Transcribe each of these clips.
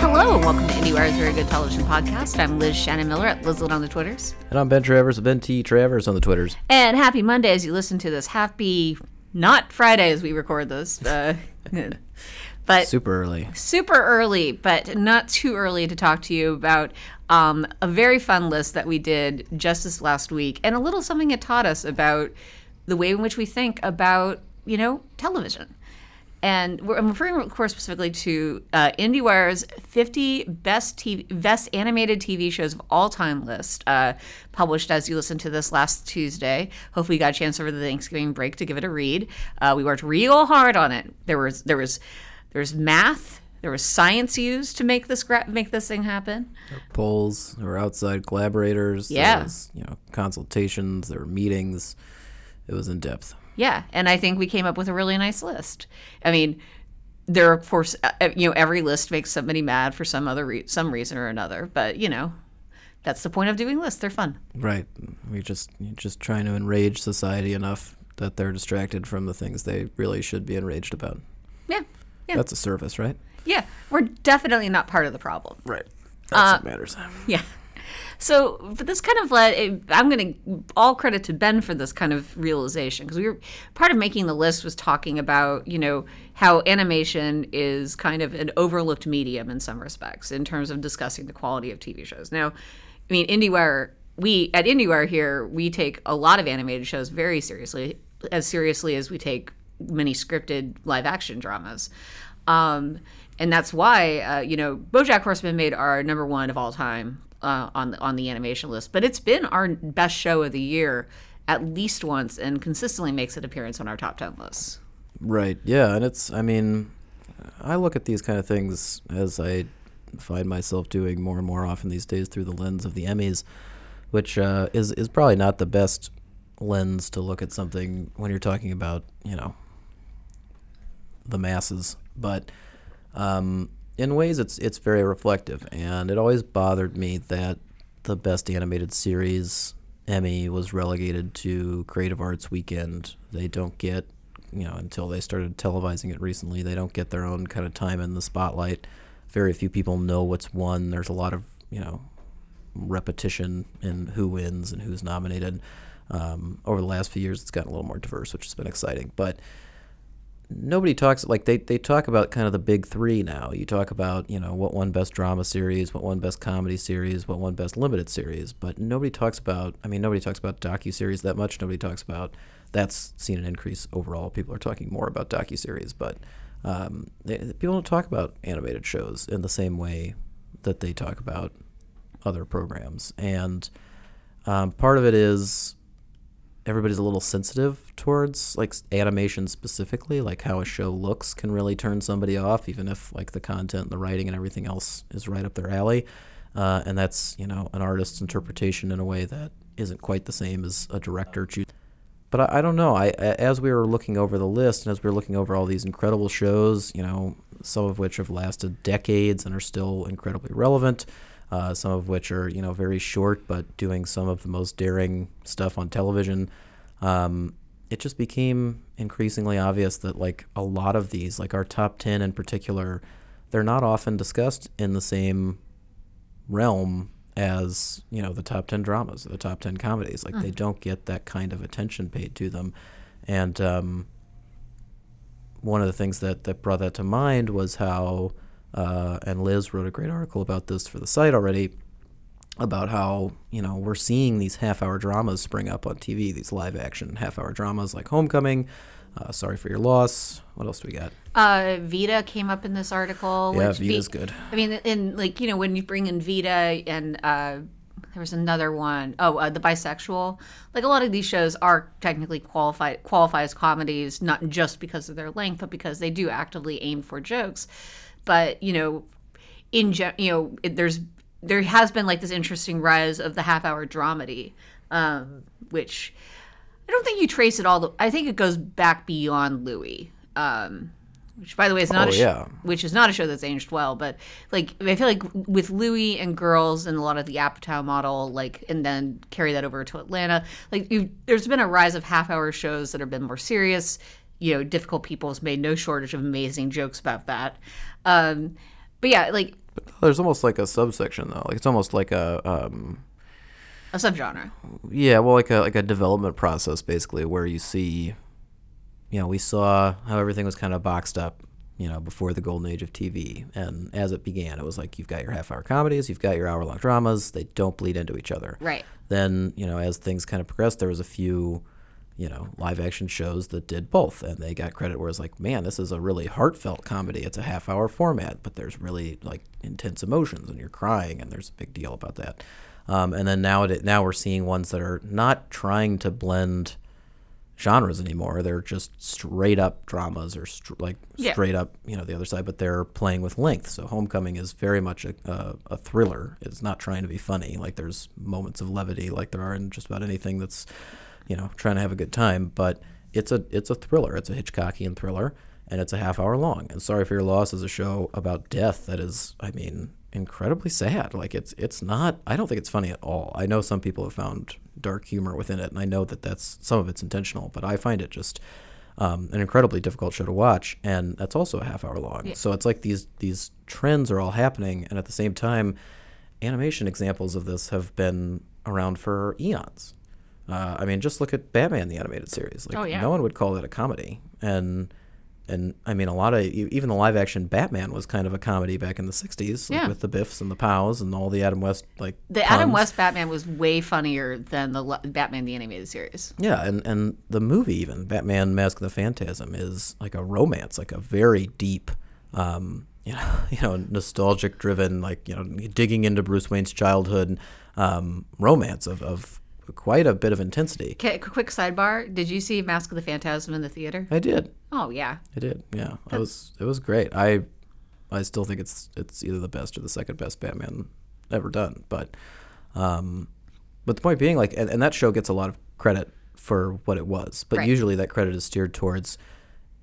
Hello, and welcome to IndieWire's Very Good Television Podcast. I'm Liz Shannon Miller at Lizlet on the Twitters. And I'm Ben Travers of Ben T. Travers on the Twitters. And happy Monday as you listen to this. Happy, not Friday as we record this, uh, but Super early. super early, but not too early to talk to you about um, a very fun list that we did just this last week, and a little something it taught us about the way in which we think about, you know, television. And we're, I'm referring, of course, specifically to uh, IndieWire's 50 best TV, best animated TV shows of all time list, uh, published as you listened to this last Tuesday. Hopefully, you got a chance over the Thanksgiving break to give it a read. Uh, we worked real hard on it. There was there was there's math, there was science used to make this gra- make this thing happen. Polls or outside collaborators. there was, you know, consultations, there were meetings. It was in depth. Yeah, and I think we came up with a really nice list. I mean, there are, of course, uh, you know, every list makes somebody mad for some other re- some reason or another, but you know, that's the point of doing lists. They're fun. Right. We just you're just trying to enrage society enough that they're distracted from the things they really should be enraged about. Yeah, yeah, That's a service, right? Yeah. We're definitely not part of the problem. Right. That's what matters. Yeah. So, but this kind of led. eh, I'm going to all credit to Ben for this kind of realization because we were part of making the list was talking about you know how animation is kind of an overlooked medium in some respects in terms of discussing the quality of TV shows. Now, I mean, IndieWire. We at IndieWire here we take a lot of animated shows very seriously, as seriously as we take many scripted live action dramas. Um, and that's why uh, you know BoJack Horseman made our number one of all time uh, on the on the animation list, but it's been our best show of the year at least once, and consistently makes an appearance on our top ten lists. Right. Yeah, and it's I mean, I look at these kind of things as I find myself doing more and more often these days through the lens of the Emmys, which uh, is is probably not the best lens to look at something when you're talking about you know the masses, but um, in ways it's it's very reflective, and it always bothered me that the best animated series Emmy was relegated to Creative Arts Weekend. They don't get you know until they started televising it recently. They don't get their own kind of time in the spotlight. Very few people know what's won. There's a lot of you know repetition in who wins and who's nominated. Um, over the last few years, it's gotten a little more diverse, which has been exciting. But nobody talks like they, they talk about kind of the big three now. You talk about you know what one best drama series, what one best comedy series, what one best limited series, but nobody talks about. I mean, nobody talks about docu series that much. Nobody talks about that's seen an increase overall. People are talking more about docu series, but um, they, people don't talk about animated shows in the same way that they talk about other programs, and um, part of it is everybody's a little sensitive towards like animation specifically like how a show looks can really turn somebody off even if like the content and the writing and everything else is right up their alley uh, and that's you know an artist's interpretation in a way that isn't quite the same as a director choosing but I, I don't know. I as we were looking over the list and as we were looking over all these incredible shows, you know, some of which have lasted decades and are still incredibly relevant, uh, some of which are you know very short but doing some of the most daring stuff on television. Um, it just became increasingly obvious that like a lot of these, like our top ten in particular, they're not often discussed in the same realm as you know the top 10 dramas or the top 10 comedies. Like they don't get that kind of attention paid to them. And um, one of the things that, that brought that to mind was how uh, and liz wrote a great article about this for the site already about how you know we're seeing these half hour dramas spring up on tv these live action half hour dramas like homecoming uh, sorry for your loss what else do we got Uh, Vida came up in this article. Yeah, Vida's good. I mean, and like you know when you bring in Vida and uh, there was another one oh uh, the bisexual. Like a lot of these shows are technically qualified qualify as comedies, not just because of their length, but because they do actively aim for jokes. But you know, in gen- you know, it, there's there has been like this interesting rise of the half hour dramedy, um, which I don't think you trace it all. The, I think it goes back beyond Louie. Um, which by the way is not Oh, a sh- yeah. which is not a show that's aged well, but like I feel like with Louie and Girls and a lot of the Apatow model, like and then carry that over to Atlanta, like you there's been a rise of half hour shows that have been more serious. You know, difficult people has made no shortage of amazing jokes about that. Um, but yeah, like There's almost like a subsection though. Like it's almost like a um, a subgenre. yeah, well, like a like a development process basically, where you see, you know, we saw how everything was kind of boxed up, you know, before the golden age of TV, and as it began, it was like you've got your half-hour comedies, you've got your hour-long dramas, they don't bleed into each other. Right. Then you know, as things kind of progressed, there was a few, you know, live-action shows that did both, and they got credit. Where it's like, man, this is a really heartfelt comedy. It's a half-hour format, but there's really like intense emotions, and you're crying, and there's a big deal about that. Um, and then now it, now we're seeing ones that are not trying to blend genres anymore. They're just straight up dramas or str- like Yeah. straight up, you know, the other side. But they're playing with length. So Homecoming is very much a, a, a thriller. It's not trying to be funny. Like there's moments of levity, like there are in just about anything that's, you know, trying to have a good time. But it's a it's a thriller. It's a Hitchcockian thriller, and it's a half hour long. And Sorry for Your Loss is a show about death that is, I mean, incredibly sad. Like it's it's not. I don't think it's funny at all. I know some people have found dark humor within it, and I know that that's some of it's intentional, but I find it just um, an incredibly difficult show to watch, and that's also a half hour long. So it's like these these trends are all happening, and at the same time, animation examples of this have been around for eons. Uh, I mean, just look at Batman the animated series. Like, Oh, yeah. no one would call it a comedy, and and I mean, a lot of even the live action Batman was kind of a comedy back in the '60s, like Yeah. with the Biffs and the Pows and all the Adam West like The Adam. West Batman was way funnier than the Batman the animated series. Yeah, and, and the movie even Batman: Mask of the Phantasm is like a romance, like a very deep, um, you know, you know, nostalgic driven, like you know, digging into Bruce Wayne's childhood um, romance of, of quite a bit of intensity. Okay, quick sidebar: Did you see Mask of the Phantasm in the theater? I did, Oh yeah, I did, yeah. It was it was great. I I still think it's it's either the best or the second best Batman ever done. But um, but the point being, like, and, and that show gets a lot of credit for what it was, but Right. usually that credit is steered towards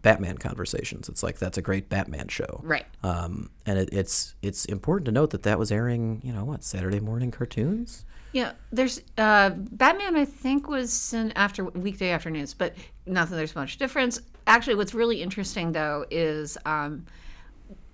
Batman conversations. It's like that's a great Batman show, right. Um, and it, it's it's important to note that that was airing, you know, what Saturday morning cartoons. Yeah, there's uh, Batman. I think was in after weekday afternoons, but not that there's much difference. Actually, what's really interesting though is um,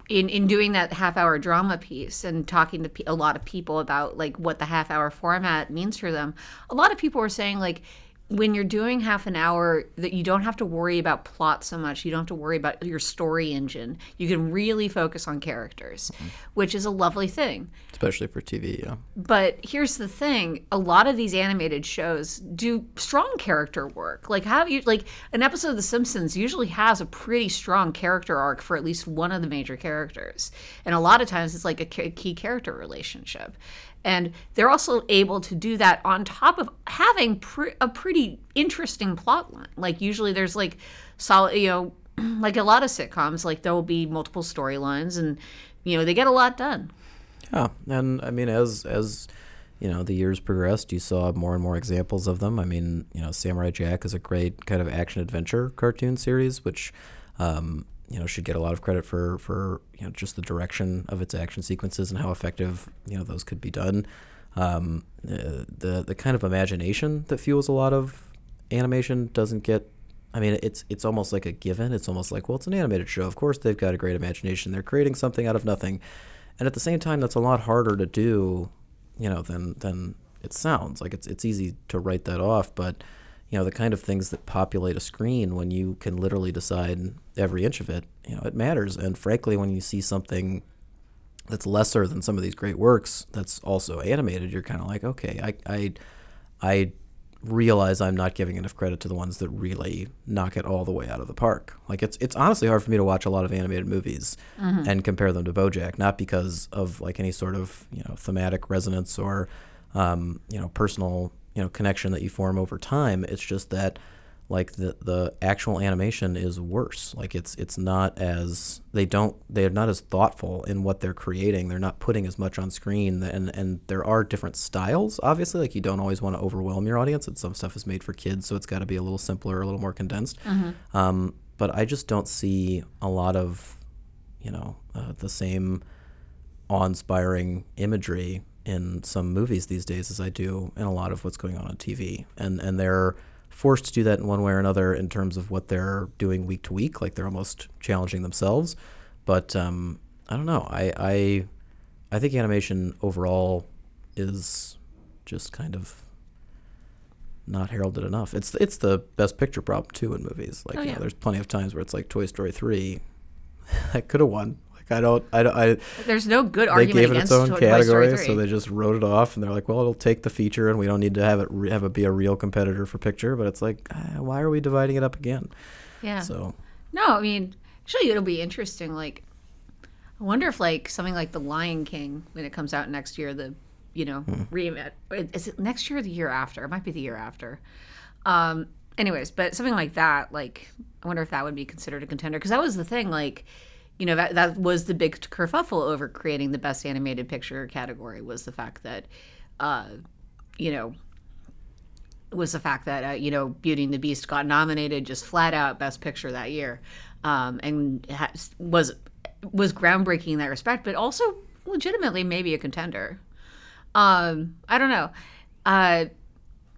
in in doing that half hour drama piece and talking to a lot of people about like what the half hour format means for them. A lot of people were saying like when you're doing half an hour that you don't have to worry about plot so much you don't have to worry about your story engine you can really focus on characters mm-hmm. which is a lovely thing Especially for TV, yeah. but here's the thing: a lot of these animated shows do strong character work. Like have you like an episode of The Simpsons usually has a pretty strong character arc for at least one of the major characters, and a lot of times it's like a key character relationship. And they're also able to do that on top of having a pretty interesting plot line. Like usually there's like solid, you know, like a lot of sitcoms, like there will be multiple storylines, and you know they get a lot done. Yeah, and I mean, as as you know, the years progressed, you saw more and more examples of them. I mean, you know, Samurai Jack is a great kind of action adventure cartoon series, which um, you know should get a lot of credit for for you know just the direction of its action sequences and how effective you know those could be done. Um, uh, the the kind of imagination that fuels a lot of animation doesn't get I mean, it's it's almost like a given. It's almost like, well, it's an animated show. Of course, they've got a great imagination. They're creating something out of nothing, and at the same time, that's a lot harder to do, you know, than than it sounds. Like it's it's easy to write that off, but you know, the kind of things that populate a screen when you can literally decide every inch of it, you know, it matters. And frankly, when you see something that's lesser than some of these great works that's also animated, you're kind of like, okay, I I I realize I'm not giving enough credit to the ones that really knock it all the way out of the park. Like it's it's honestly hard for me to watch a lot of animated movies and compare them to BoJack, not because of like any sort of you know thematic resonance or um, you know personal you know connection that you form over time. It's just that like the the actual animation is worse. Like it's it's not as they don't they're not as thoughtful in what they're creating. They're not putting as much on screen, and and there are different styles. Obviously, like you don't always want to overwhelm your audience, and some stuff is made for kids, so it's got to be a little simpler, a little more condensed. Um, but I just don't see a lot of, you know, uh, the same awe-inspiring imagery in some movies these days as I do in a lot of what's going on on TV. And and they're forced to do that in one way or another in terms of what they're doing week to week. Like they're almost challenging themselves. But um, I don't know. I, I I think animation overall is just kind of not heralded enough. It's it's the best picture prop too in movies. Like Oh, you yeah. know, there's plenty of times where it's like Toy Story three, that could have won. I don't I don't I There's no good argument. they gave it its own Toy- category, 3. so they just wrote it off, and they're like, "Well, it'll take the feature, and we don't need to have it re- have it be a real competitor for picture." But it's like, uh, why are we dividing it up again? yeah. So No, I mean, actually, it'll be interesting. Like, I wonder if like something like The Lion King, when it comes out next year, the you know Hmm. reimagine is it next year or the year after? It might be the year after. Um, anyways, but something like that, like, I wonder if that would be considered a contender because that was the thing, like. You know that that was the big kerfuffle over creating the best animated picture category was the fact that, uh, you know, was the fact that uh, you know Beauty and the Beast got nominated just flat out Best Picture that year, um, and was was groundbreaking in that respect, but also legitimately maybe a contender. Um, I don't know. Uh,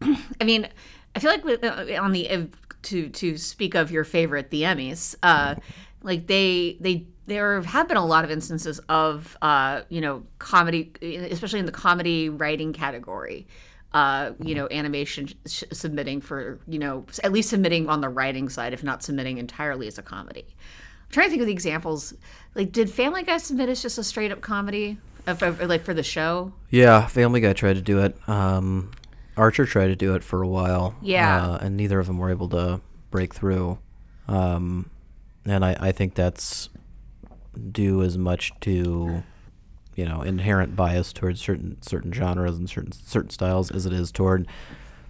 I mean, I feel like uh, on the uh, to to speak of your favorite, the Emmys, uh, like they they there have been a lot of instances of uh, you know comedy, especially in the comedy writing category. Uh, you know, animation sh- submitting for you know at least submitting on the writing side, if not submitting entirely as a comedy. I'm trying to think of the examples. Like, did Family Guy submit as just a straight up comedy, of, of- like for the show? yeah, Family Guy tried to do it. Um, Archer tried to do it for a while. Yeah. uh, and neither of them were able to break through. Um, and I, I think that's due as much to you know inherent bias towards certain certain genres and certain certain styles as it is toward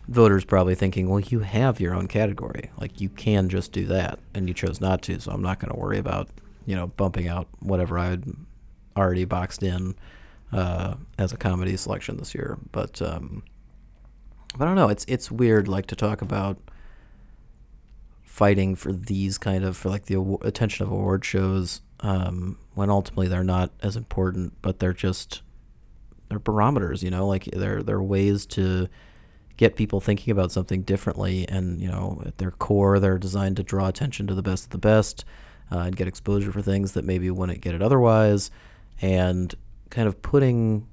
voters probably thinking, well, you have your own category, like you can just do that, and you chose not to, so I'm not going to worry about you know bumping out whatever I would already boxed in uh, as a comedy selection this year. But um, I don't know. It's it's weird, like to talk about fighting for these kind of for like the awa- attention of award shows um, when ultimately they're not as important, but they're just they're barometers. You know, like they're they're ways to get people thinking about something differently, and you know, at their core, they're designed to draw attention to the best of the best uh, and get exposure for things that maybe wouldn't get it otherwise, and kind of putting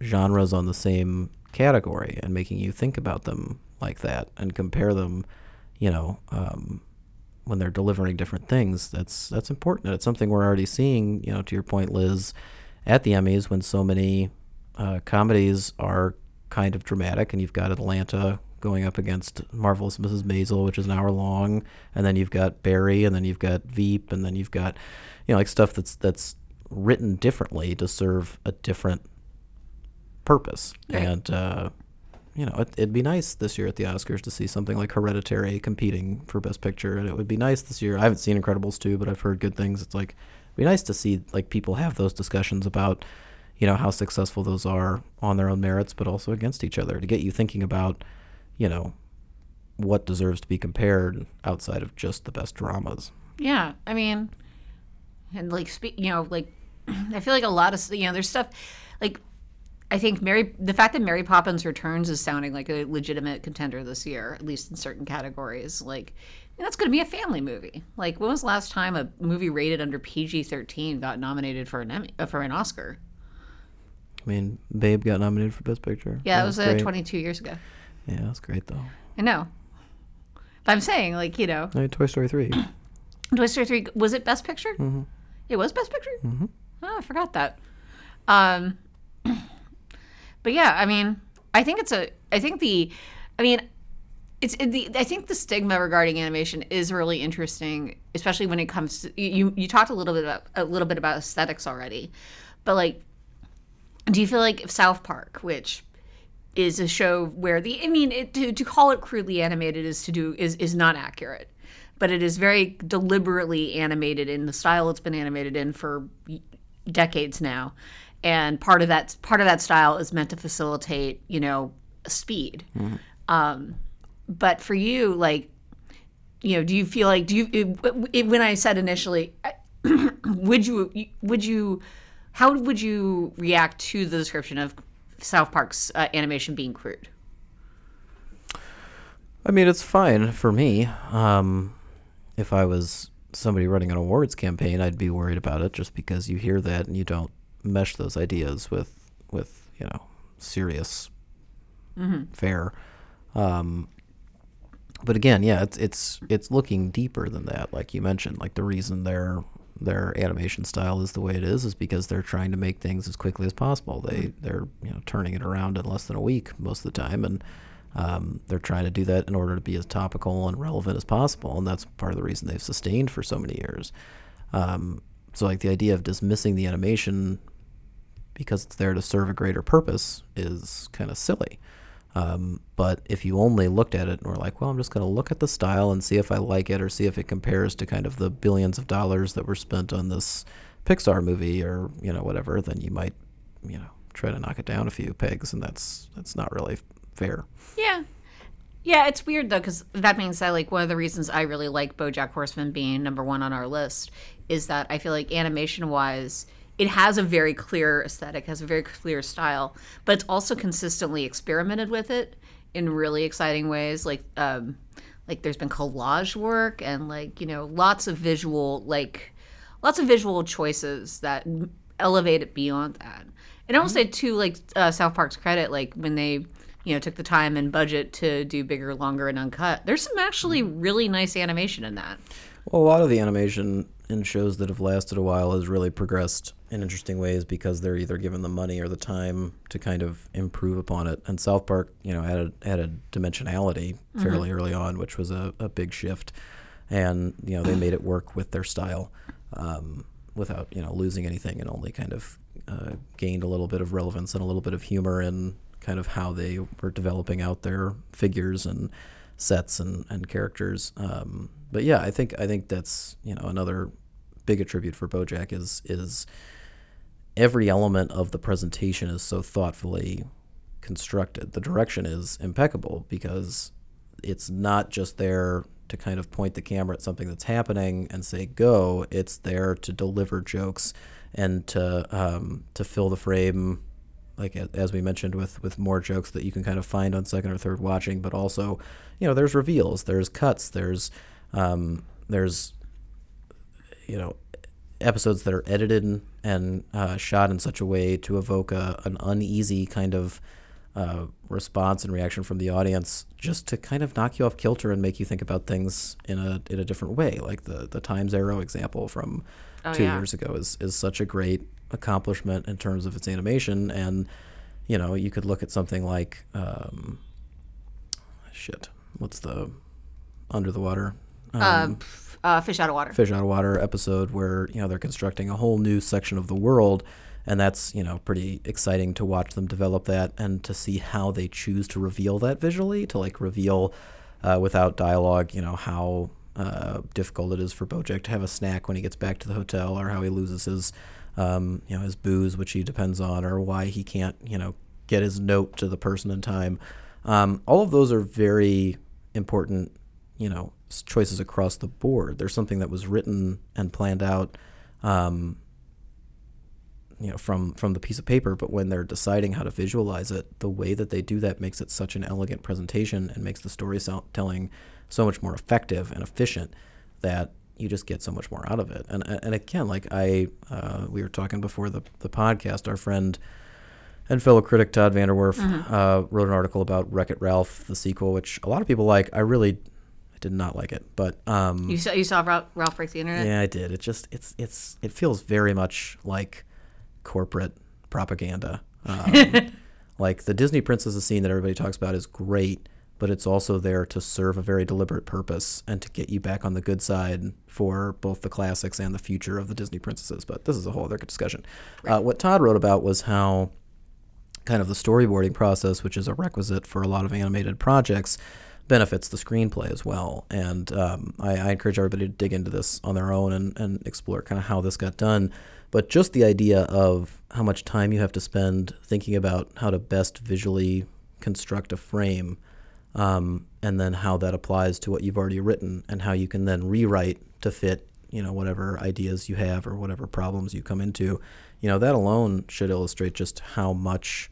genres on the same category and making you think about them like that and compare them, you know, um, when they're delivering different things. That's that's important. It's something we're already seeing. You know, to your point, Liz, at the Emmys when so many uh, comedies are kind of dramatic, and you've got Atlanta going up against Marvelous Mrs. Maisel, which is an hour long, and then you've got Barry, and then you've got Veep, and then you've got, you know, like stuff that's that's written differently to serve a different purpose. Right. And uh, you know, it, it'd be nice this year at the Oscars to see something like Hereditary competing for Best Picture, and it would be nice this year. I haven't seen Incredibles 2, but I've heard good things. It's like it'd be nice to see like people have those discussions about, you know, how successful those are on their own merits, but also against each other to get you thinking about, you know, what deserves to be compared outside of just the best dramas. Yeah, I mean, and like you know, like I feel like a lot of you know, there's stuff like I think Mary, the fact that Mary Poppins Returns is sounding like a legitimate contender this year, at least in certain categories, like that's going to be a family movie. Like, when was the last time a movie rated under PG-13 got nominated for an Emmy, uh, for an Oscar? I mean, Babe got nominated for Best Picture. Yeah, that was uh, 22 years ago. Yeah, that's great though. I know, but I'm saying, like, you know, I mean, Toy Story 3. Toy Story 3 was it Best Picture? Mm-hmm. It was Best Picture. Mm-hmm. Oh, I forgot that. Um, but yeah, I mean, I think it's a. I think the. I mean, it's it, the. I think the stigma regarding animation is really interesting, especially when it comes to you. You talked a little bit about a little bit about aesthetics already, but like, do you feel like if South Park, which is a show where the I mean it, to, to call it crudely animated is to do is is not accurate, but it is very deliberately animated in the style it's been animated in for decades now, and part of that part of that style is meant to facilitate you know speed. Um, but for you, like you know, do you feel like do you it, it, when I said initially, would you would you how would you react to the description of South Park's uh, animation being crude? I mean, it's fine for me. Um, if I was somebody running an awards campaign, I'd be worried about it just because you hear that and you don't mesh those ideas with with you know serious Mm-hmm. fare. Um, but again, yeah, it's it's it's looking deeper than that. Like you mentioned, like the reason their their animation style is the way it is is because they're trying to make things as quickly as possible. They they're you know turning it around in less than a week most of the time, and um, they're trying to do that in order to be as topical and relevant as possible. And that's part of the reason they've sustained for so many years. Um, so like the idea of dismissing the animation because it's there to serve a greater purpose is kind of silly. Um, but if you only looked at it and were like, well, I'm just going to look at the style and see if I like it or see if it compares to kind of the billions of dollars that were spent on this Pixar movie or, you know, whatever, then you might, you know, try to knock it down a few pegs. And that's, that's not really fair. Yeah. Yeah, it's weird though, because that being said, like one of the reasons I really like BoJack Horseman being number one on our list is that I feel like animation-wise, it has a very clear aesthetic, has a very clear style, but it's also consistently experimented with it in really exciting ways. Like, um, like there's been collage work and like you know lots of visual like lots of visual choices that elevate it beyond that. And I will say too, like uh, South Park's credit, like when they you know took the time and budget to do bigger, longer, and uncut. There's some actually really nice animation in that. Well, a lot of the animation in shows that have lasted a while has really progressed in interesting ways because they're either given the money or the time to kind of improve upon it. And South Park, you know, added added dimensionality fairly early on, which was a, a big shift. And you know, they made it work with their style um, without you know losing anything, and only kind of uh, gained a little bit of relevance and a little bit of humor in kind of how they were developing out their figures and sets and, and characters. Um, but yeah, I think I think that's you know another big attribute for BoJack is is every element of the presentation is so thoughtfully constructed. The direction is impeccable because it's not just there to kind of point the camera at something that's happening and say go. It's there to deliver jokes and to um, to fill the frame like as we mentioned with with more jokes that you can kind of find on second or third watching but also you know there's reveals there's cuts there's um, there's you know episodes that are edited and uh, shot in such a way to evoke a, an uneasy kind of uh, response and reaction from the audience just to kind of knock you off kilter and make you think about things in a in a different way. Like the the Times Arrow example from Oh, two yeah. years ago is is such a great accomplishment in terms of its animation. And you know you could look at something like um, shit what's the under the water? Um, Uh, uh, fish out of water. fish out of water episode where you know they're constructing a whole new section of the world and that's you know pretty exciting to watch them develop that and to see how they choose to reveal that visually to like reveal uh, without dialogue you know how uh, difficult it is for Bojack to have a snack when he gets back to the hotel or how he loses his um, you know his booze which he depends on or why he can't you know get his note to the person in time um, all of those are very important you know choices across the board. There's something that was written and planned out, um, you know, from from the piece of paper. But when they're deciding how to visualize it, the way that they do that makes it such an elegant presentation and makes the storytelling so much more effective and efficient that you just get so much more out of it. And and again, like I, uh, we were talking before the the podcast, our friend and fellow critic Todd VanDerWerff uh, wrote an article about Wreck It Ralph, the sequel, which a lot of people like. I really I did not like it, but um, You saw you saw Ralph, Ralph breaks the internet. yeah, I did. It just it's it's it feels very much like corporate propaganda. Um, like the Disney princesses scene that everybody talks about is great, but it's also there to serve a very deliberate purpose and to get you back on the good side for both the classics and the future of the Disney princesses. But this is a whole other discussion. Uh, what Todd wrote about was how kind of the storyboarding process, which is a requisite for a lot of animated projects, benefits the screenplay as well. And um, I, I encourage everybody to dig into this on their own and, and explore kind of how this got done. But just the idea of how much time you have to spend thinking about how to best visually construct a frame um, and then how that applies to what you've already written, and how you can then rewrite to fit you know whatever ideas you have or whatever problems you come into. You know that alone should illustrate just how much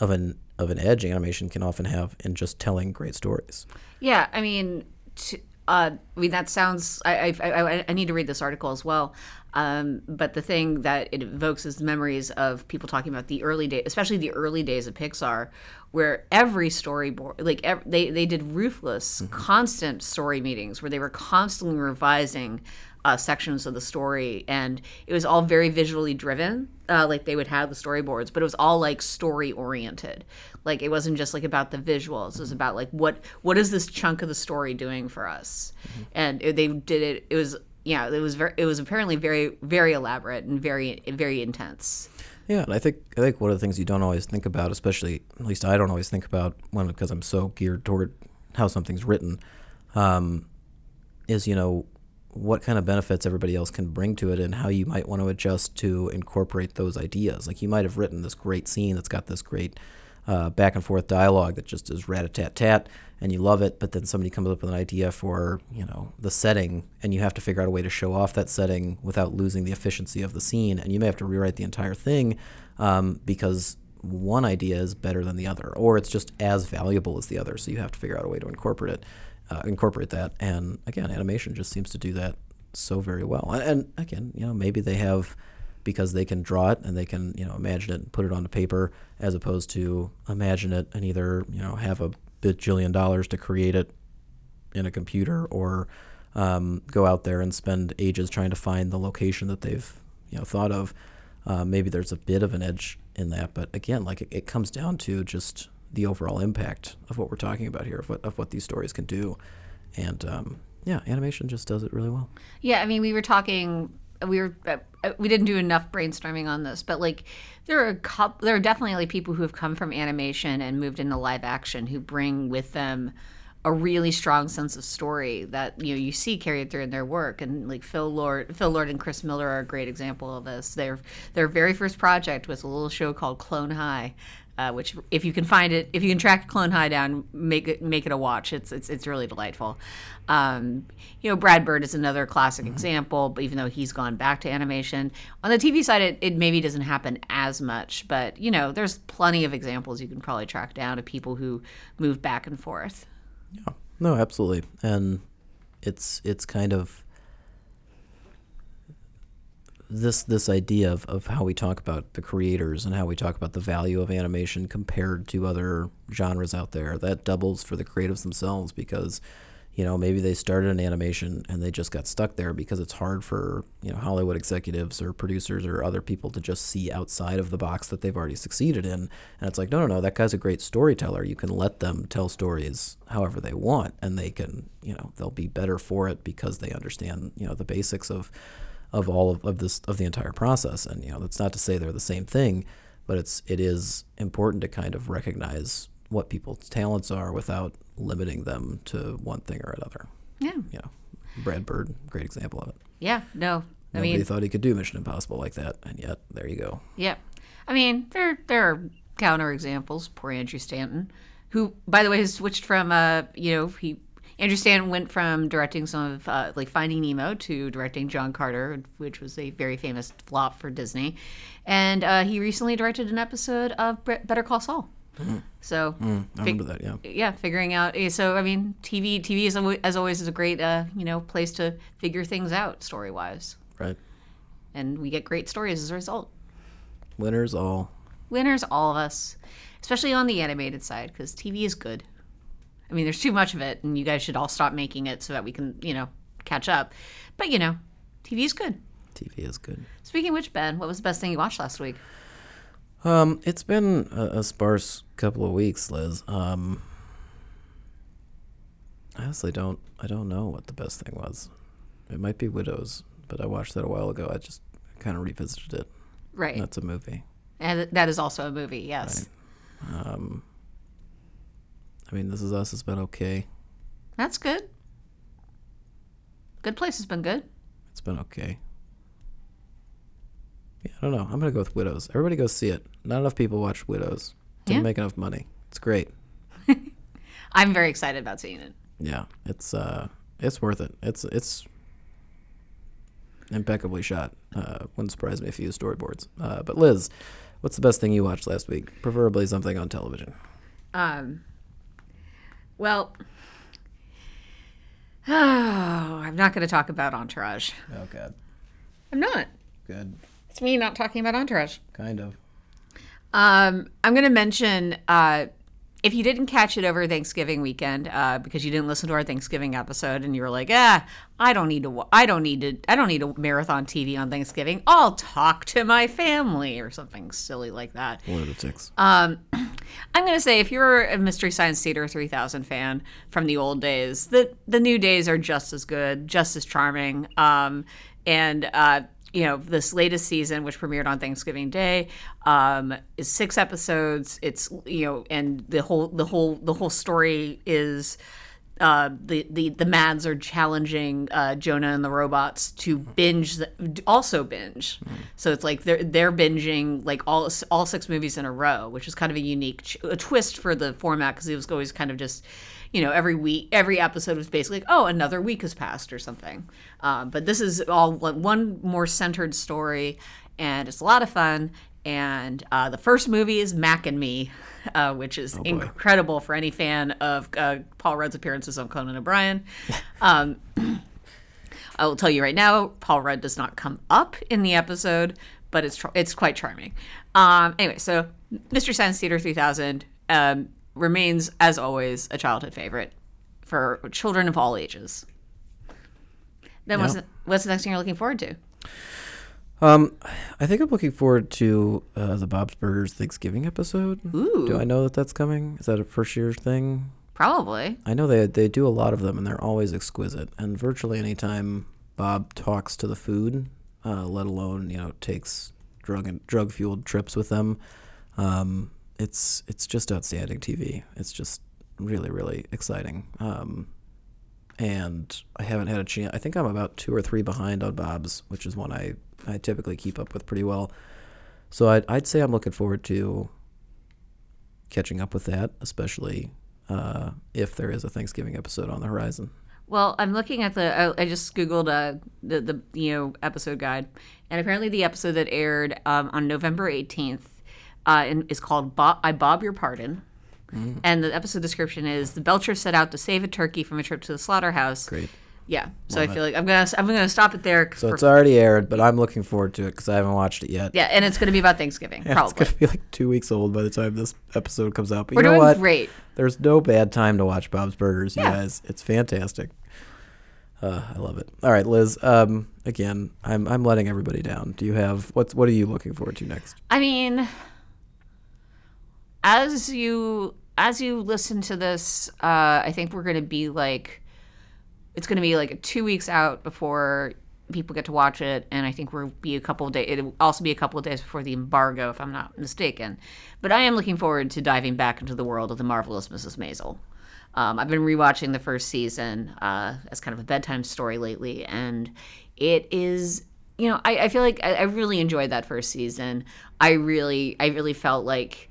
of an of an edge animation can often have in just telling great stories. Yeah, I mean, t- uh, I mean that sounds. I, I I I need to read this article as well. Um, but the thing that it evokes is memories of people talking about the early days, especially the early days of Pixar, where every storyboard, like ev- they they did ruthless, constant story meetings where they were constantly revising uh, sections of the story, and it was all very visually driven. Uh, like they would have the storyboards, but it was all like story oriented. Like it wasn't just like about the visuals. It was about like what what is this chunk of the story doing for us, and it, they did it. It was yeah, it was very it was apparently very very elaborate and very very intense. Yeah, and I think I think one of the things you don't always think about, especially at least I don't always think about when because I'm so geared toward how something's written, um, is you know what kind of benefits everybody else can bring to it and how you might want to adjust to incorporate those ideas. Like you might have written this great scene that's got this great uh, back and forth dialogue that just is rat a tat tat and you love it, but then somebody comes up with an idea for you know the setting and you have to figure out a way to show off that setting without losing the efficiency of the scene, and you may have to rewrite the entire thing um, because one idea is better than the other, or it's just as valuable as the other. So you have to figure out a way to incorporate it, uh, incorporate that. And again, animation just seems to do that so very well. And, again, you know, maybe they have because they can draw it and they can you know imagine it and put it onto paper as opposed to imagine it and either you know have a bajillion dollars to create it in a computer or um, go out there and spend ages trying to find the location that they've you know thought of. Uh, maybe there's a bit of an edge in that, but again, like it, it comes down to just the overall impact of what we're talking about here, of what of what these stories can do, and um, yeah, animation just does it really well. Yeah, I mean, we were talking. We were uh, we didn't do enough brainstorming on this, but like there are a couple, there are definitely like people who have come from animation and moved into live action who bring with them a really strong sense of story that you know you see carried through in their work and like Phil Lord Phil Lord and Chris Miller are a great example of this. Their their very first project was a little show called Clone High. Uh, which, if you can find it, if you can track Clone High down, make it make it a watch. It's it's it's really delightful. Um, you know, Brad Bird is another classic example, but even though he's gone back to animation on the TV side, it, it maybe doesn't happen as much. But you know, there's plenty of examples you can probably track down of people who move back and forth. Yeah. No, absolutely. And it's it's kind of this this idea of, of how we talk about the creators and how we talk about the value of animation compared to other genres out there. That doubles for the creatives themselves because you know maybe they started an animation and they just got stuck there because it's hard for you know Hollywood executives or producers or other people to just see outside of the box that they've already succeeded in. And it's like no no no that guy's a great storyteller. You can let them tell stories however they want and they can you know they'll be better for it because they understand you know the basics of of all of, of this of the entire process. And you know that's not to say they're the same thing but it's it is important to kind of recognize what people's talents are without limiting them to one thing or another. Yeah. You know, Brad Bird, great example of it. Yeah. No. I Nobody mean, thought he could do Mission Impossible like that, and yet there you go. yeah. I mean, there there are counter examples. Poor Andrew Stanton, who, by the way, has switched from uh, you know, he Andrew Stanton went from directing some of uh, like Finding Nemo to directing John Carter, which was a very famous flop for Disney, and uh, he recently directed an episode of Better Call Saul. So, I fig- remember that. Yeah. yeah, figuring out. eh, So, I mean, TV, TV is as always is a great, uh, you know, place to figure things out story wise, Right. and we get great stories as a result. Winners all. Winners, all of us, especially on the animated side, because TV is good. I mean, there's too much of it, and you guys should all stop making it so that we can, you know, catch up. But you know, TV is good. TV is good. Speaking of which, Ben, what was the best thing you watched last week? Um, it's been a, a sparse couple of weeks, Liz. Um, I honestly don't. I don't know what the best thing was. It might be Widows, but I watched that a while ago. I just kind of revisited it. Right, That's a movie. and that is also a movie. Yes, Um, I mean, This Is Us has been okay. that's good. Good Place has been good. It's been okay. Yeah, I don't know. I'm gonna go with Widows. Everybody go see it. Not enough people watch Widows. Didn't Yeah. make enough money. It's great. I'm very excited about seeing it. Yeah, it's uh, it's worth it. It's it's impeccably shot. Uh, wouldn't surprise me if you use storyboards. Uh, but Liz, what's the best thing you watched last week? Preferably something on television. Um, well, oh, I'm not going to talk about Entourage. Oh God, I'm not. good, It's me not talking about Entourage. kind of. Um, I'm going to mention uh, if you didn't catch it over Thanksgiving weekend uh, because you didn't listen to our Thanksgiving episode and you were like, ah, I don't need to, I don't need to, I don't need a marathon TV on Thanksgiving. I'll talk to my family or something silly like that. Lunatics. Um, I'm going to say if you're a Mystery Science Theater 3000 fan from the old days, the the new days are just as good, just as charming. Um, and uh, you know, this latest season, which premiered on Thanksgiving Day, um, is six episodes. It's you know, and the whole the whole the whole story is uh, the, the the Mads are challenging uh, Jonah and the robots to binge, the, also binge. So it's like they're they're binging like all all six movies in a row, which is kind of a unique ch- a twist for the format because it was always kind of just, you know, every week every episode was basically like, oh another week has passed or something. Um, but this is all like one more centered story, and it's a lot of fun. And uh, the first movie is Mac and Me, uh, which is incredible for any fan of uh, Paul Rudd's appearances on Conan O'Brien. Um, I will tell you right now, Paul Rudd does not come up in the episode, but it's tr- it's quite charming. Um, anyway, so Mystery Science Theater 3000 um, remains, as always, a childhood favorite for children of all ages. Then what's, the, what's the next thing you're looking forward to? Um, I think I'm looking forward to uh, the Bob's Burgers Thanksgiving episode. Ooh. Do I know that that's coming? Is that a first year thing? Probably. I know they they do a lot of them, and they're always exquisite. And virtually any time Bob talks to the food, uh, let alone you know takes drug and drug fueled trips with them, um, it's it's just outstanding TV. It's just really really exciting. Um, and I haven't had a chance. I think I'm about two or three behind on Bob's, which is one I I typically keep up with pretty well. So I'd I'd say I'm looking forward to catching up with that, especially uh, if there is a Thanksgiving episode on the horizon. Well, I'm looking at the. I, just googled uh, the the you know episode guide, and apparently the episode that aired um, on November 18th uh, and is called Bob, "I Bob Your Pardon," and the episode description is the Belchers set out to save a turkey from a trip to the slaughterhouse. Great. Yeah, so I feel like I'm gonna I'm gonna stop it there. So for- it's already aired, but I'm looking forward to it because I haven't watched it yet. yeah, and it's gonna be about Thanksgiving, It's probably. It's gonna be like two weeks old by the time this episode comes out. But We're you know doing what? great. There's no bad time to watch Bob's Burgers, you Yeah. guys. It's fantastic. Uh, I love it. All right, Liz. Um, again, I'm I'm letting everybody down. Do you have what's what are you looking forward to next? I mean, as you as you listen to this, uh, I think we're going to be like, it's going to be like two weeks out before people get to watch it, and I think we'll be a couple of days. It'll also be a couple of days before the embargo, if I'm not mistaken. But I am looking forward to diving back into the world of the marvelous Mrs. Maisel. Um, I've been rewatching the first season uh, as kind of a bedtime story lately, and it is, you know, I, I feel like I, I really enjoyed that first season. I really, I really felt like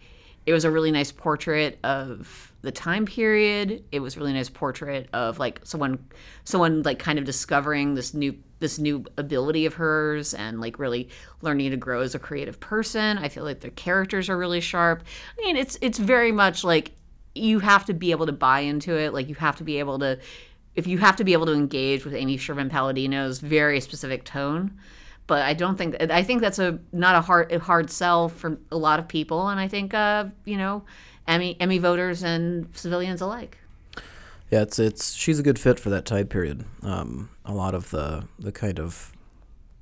it was a really nice portrait of the time period. It was a really nice portrait of like someone, someone like kind of discovering this new this new ability of hers and like really learning to grow as a creative person. I feel like the characters are really sharp. I mean, it's it's very much like you have to be able to buy into it. Like you have to be able to, if you have to be able to engage with Amy Sherman Palladino's very specific tone. But I don't think I think that's a not a hard a hard sell for a lot of people, and I think uh, you know, Emmy Emmy voters and civilians alike. Yeah, it's it's she's a good fit for that time period. Um, a lot of the the kind of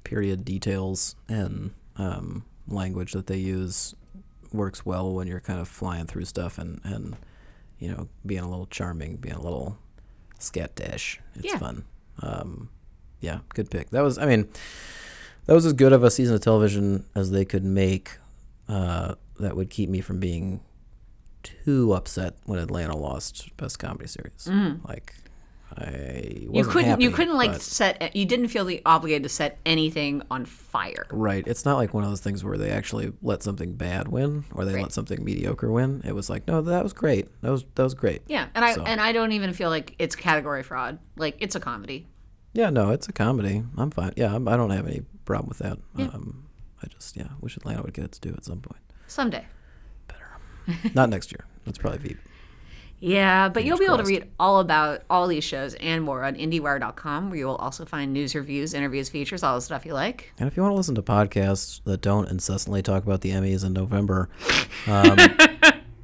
period details and um, language that they use works well when you're kind of flying through stuff and and you know being a little charming, being a little scat dash. It's Yeah. fun. Um, yeah, good pick. That was I mean that was as good of a season of television as they could make. Uh, that would keep me from being too upset when Atlanta lost Best Comedy Series. Like, I You couldn't. you couldn't like set. You didn't feel the obligated to set anything on fire. Right. It's not like one of those things where they actually let something bad win or they Right. let something mediocre win. It was like, no, that was great. That was that was great. Yeah, and I So- and I don't even feel like it's category fraud. Like it's a comedy. Yeah, no, it's a comedy. I'm fine. Yeah, I'm, I don't have any problem with that. Um, I just yeah, wish Atlanta would get it to do at some point. Someday. Better. Not next year. That's probably Veep. Yeah, but you'll be able to read all about all these shows and more on IndieWire.com, where you will also find news, reviews, interviews, features, all the stuff you like. And if you want to listen to podcasts that don't incessantly talk about the Emmys in November, um,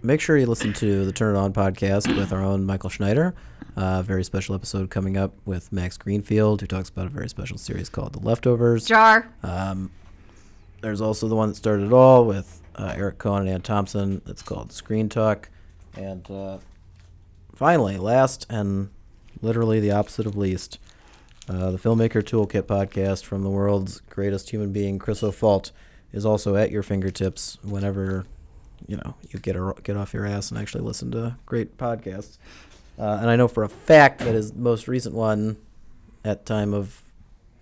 make sure you listen to the Turn It On podcast with our own Michael Schneider. A very special episode coming up with Max Greenfield, who talks about a very special series called The Leftovers. Jar. There's also the one that started it all with uh, Eric Kohn and Anne Thompson. It's called Screen Talk. And uh, finally, last and literally the opposite of least, uh, the Filmmaker Toolkit podcast from the world's greatest human being, Chris O'Falt, is also at your fingertips whenever you know you get a, get off your ass and actually listen to great podcasts. Uh, and I know for a fact that his most recent one, at time of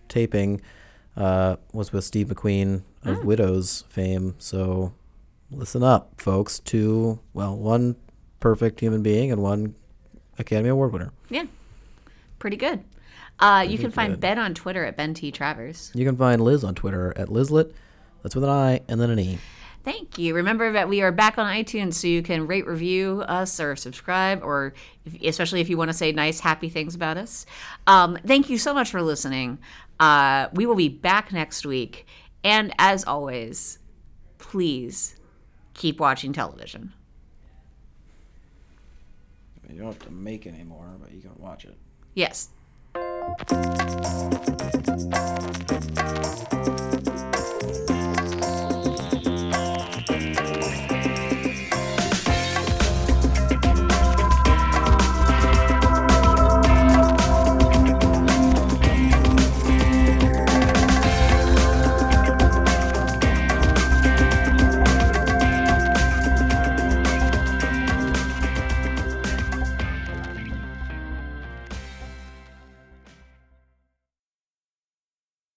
taping, uh, was with Steve McQueen of Widows fame. So listen up, folks. Two, well, one perfect human being and one Academy Award winner. Yeah. Pretty good. Uh, you can find. Ben on Twitter at Ben T. Travers. You can find Liz on Twitter at Lizlet. That's with an I and then an E. Thank you. Remember that we are back on iTunes, so you can rate, review us, or subscribe, or if, especially if you want to say nice, happy things about us. Um, thank you so much for listening. Uh, we will be back next week, and as always, please keep watching television. You don't have to make anymore, but you can watch it. Yes.